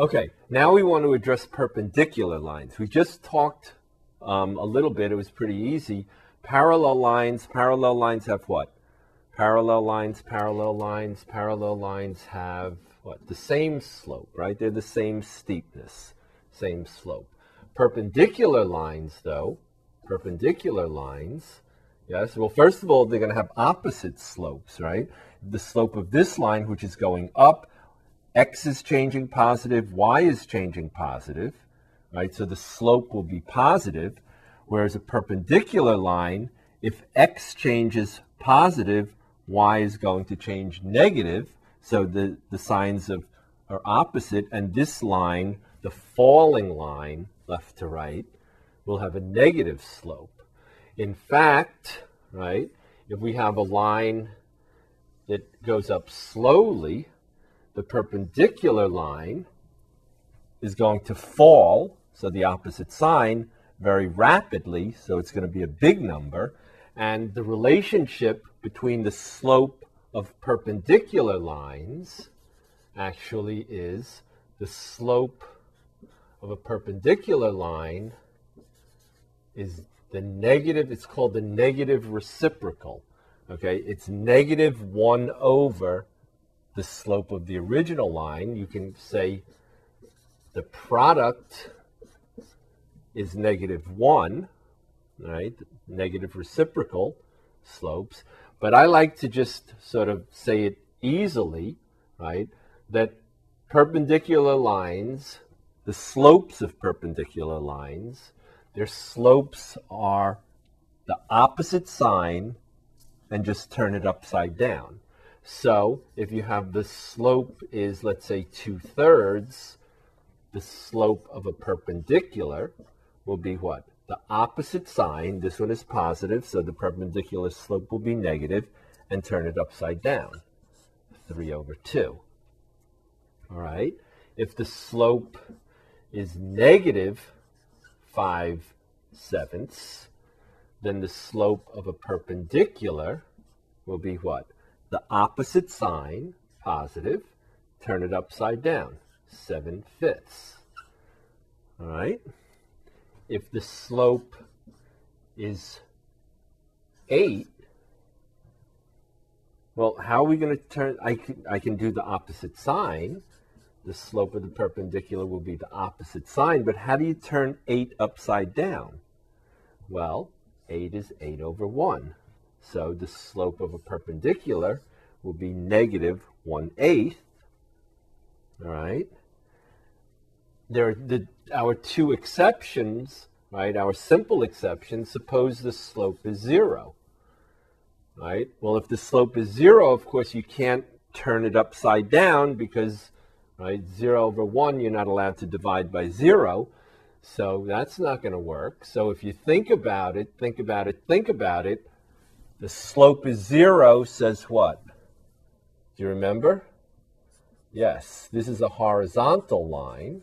Okay, now we want to address perpendicular lines. We just talked um, a little bit, it was pretty easy. Parallel lines, parallel lines have what? Parallel lines, parallel lines, parallel lines have what? The same slope, right? They're the same steepness, same slope. Perpendicular lines, though, perpendicular lines, yes, well, first of all, they're going to have opposite slopes, right? The slope of this line, which is going up, x is changing positive, y is changing positive, right? So the slope will be positive, whereas a perpendicular line, if x changes positive, y is going to change negative. So the, the signs of are opposite, and this line, the falling line, left to right, will have a negative slope. In fact, right, if we have a line that goes up slowly, the perpendicular line is going to fall, so the opposite sign, very rapidly, so it's going to be a big number. And the relationship between the slope of perpendicular lines actually is the slope of a perpendicular line is the negative, it's called the negative reciprocal. Okay, it's negative 1 over the slope of the original line. You can say the product is negative 1, right? Negative reciprocal slopes. But I like to just sort of say it easily, right? That perpendicular lines, the slopes of perpendicular lines, their slopes are the opposite sign and just turn it upside down. So if you have the slope is, let's say, two thirds, the slope of a perpendicular will be what? the opposite sign, this one is positive, so the perpendicular slope will be negative, and turn it upside down, 3 over 2. All right? If the slope is negative 5 sevenths, then the slope of a perpendicular will be what? The opposite sign, positive, turn it upside down, 7 fifths. All right? if the slope is 8, well, how are we going to turn? I can, I can do the opposite sign. The slope of the perpendicular will be the opposite sign, but how do you turn 8 upside down? Well, 8 is 8 over 1. So the slope of a perpendicular will be negative 1 eighth. All right? there are the our two exceptions, right? Our simple exceptions suppose the slope is zero, right? Well, if the slope is zero, of course, you can't turn it upside down because, right, zero over one, you're not allowed to divide by zero. So that's not going to work. So if you think about it, think about it, think about it, the slope is zero says what? Do you remember? Yes, this is a horizontal line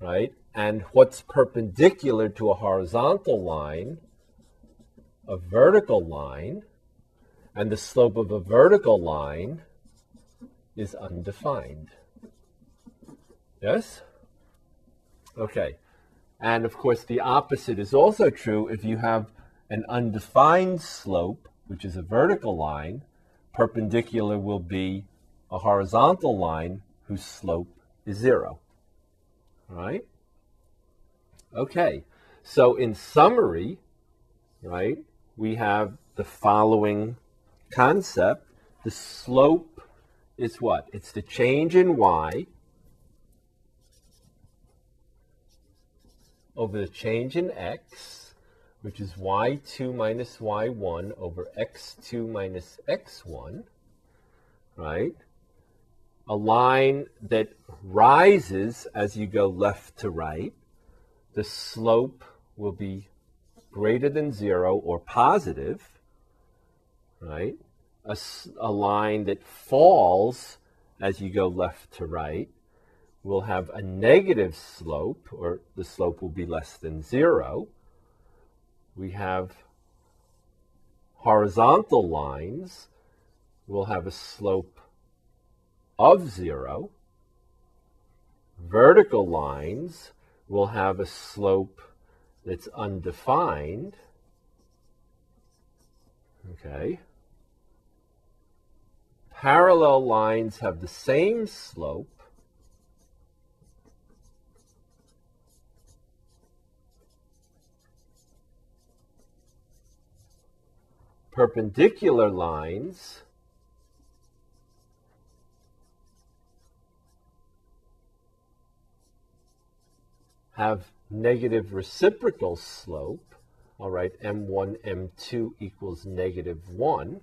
right? And what's perpendicular to a horizontal line, a vertical line, and the slope of a vertical line is undefined. Yes? Okay. And of course, the opposite is also true if you have an undefined slope, which is a vertical line, perpendicular will be a horizontal line whose slope is zero right? Okay, so in summary, right, we have the following concept. The slope is what? It's the change in y over the change in x, which is y2 minus y1 over x2 minus x1, right? a line that rises as you go left to right. The slope will be greater than zero or positive, right? A, a line that falls as you go left to right will have a negative slope, or the slope will be less than zero. We have horizontal lines will have a slope of zero, vertical lines will have a slope that's undefined. Okay. Parallel lines have the same slope. Perpendicular lines have negative reciprocal slope, all right, m1, m2 equals negative 1,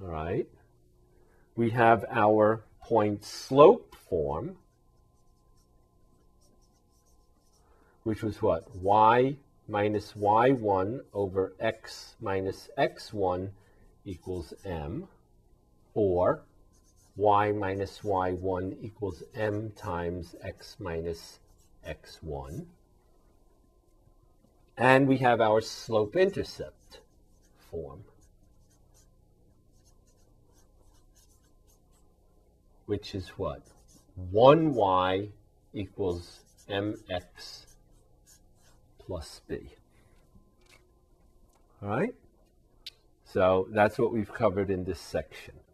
all right, we have our point slope form, which was what? y minus y1 over x minus x1 equals m, or y minus y1 equals m times x minus x1. And we have our slope-intercept form, which is what? 1y equals mx plus b. All right? So that's what we've covered in this section.